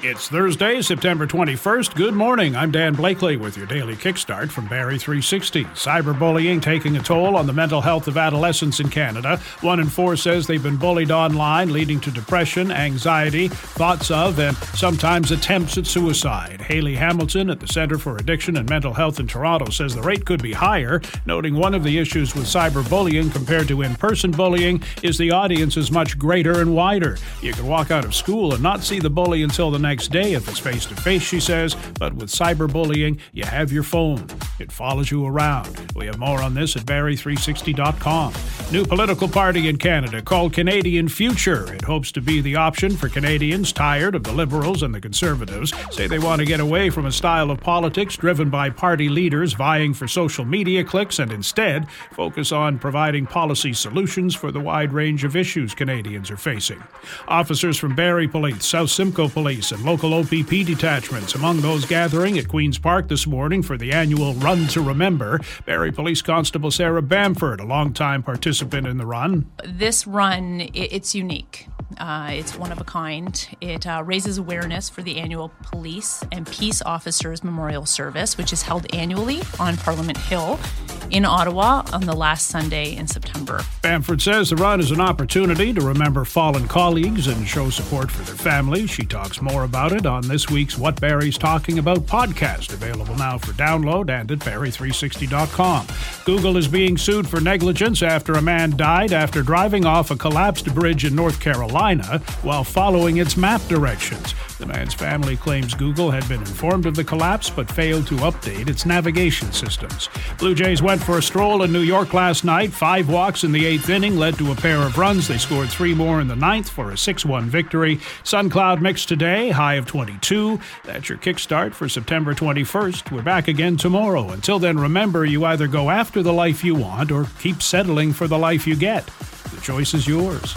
It's Thursday, September 21st. Good morning. I'm Dan Blakely with your daily kickstart from Barrie 360. Cyberbullying taking a toll on the mental health of adolescents in Canada. One in four says they've been bullied online, leading to depression, anxiety, thoughts of, and sometimes attempts at suicide. Haley Hamilton at the Centre for Addiction and Mental Health in Toronto says the rate could be higher, noting one of the issues with cyberbullying compared to in person bullying is the audience is much greater and wider. You can walk out of school and not see the bully until the next day if it's face to face, she says, but with cyberbullying, you have your phone. It follows you around. We have more on this at Barrie360.com. New political party in Canada called Canadian Future. It hopes to be the option for Canadians tired of the Liberals and the Conservatives, say they want to get away from a style of politics driven by party leaders vying for social media clicks and instead focus on providing policy solutions for the wide range of issues Canadians are facing. Officers from Barrie Police, South Simcoe Police, and local OPP detachments among those gathering at Queen's Park this morning for the annual Run to Remember. Barrie Police Constable Sarah Bamford, a longtime participant in the run. This run, it's unique. Uh, it's one of a kind. It uh, raises awareness for the annual Police and Peace Officers Memorial Service, which is held annually on Parliament Hill in Ottawa on the last Sunday in September. Bamford says the run is an opportunity to remember fallen colleagues and show support for their families. She talks more about it on this week's What Barrie's Talking About podcast, available now for download and at barrie360.com. Google is being sued for negligence after a man died after driving off a collapsed bridge in North Carolina while following its map directions. The man's family claims Google had been informed of the collapse but failed to update its navigation systems. Blue Jays went for a stroll in New York last night. Five walks in the eighth inning led to a pair of runs. They scored three more in the ninth for a 6 1 victory. Sun cloud mix today, high of 22. That's your kickstart for September 21st. We're back again tomorrow. Until then, remember you either go after the life you want or keep settling for the life you get. The choice is yours.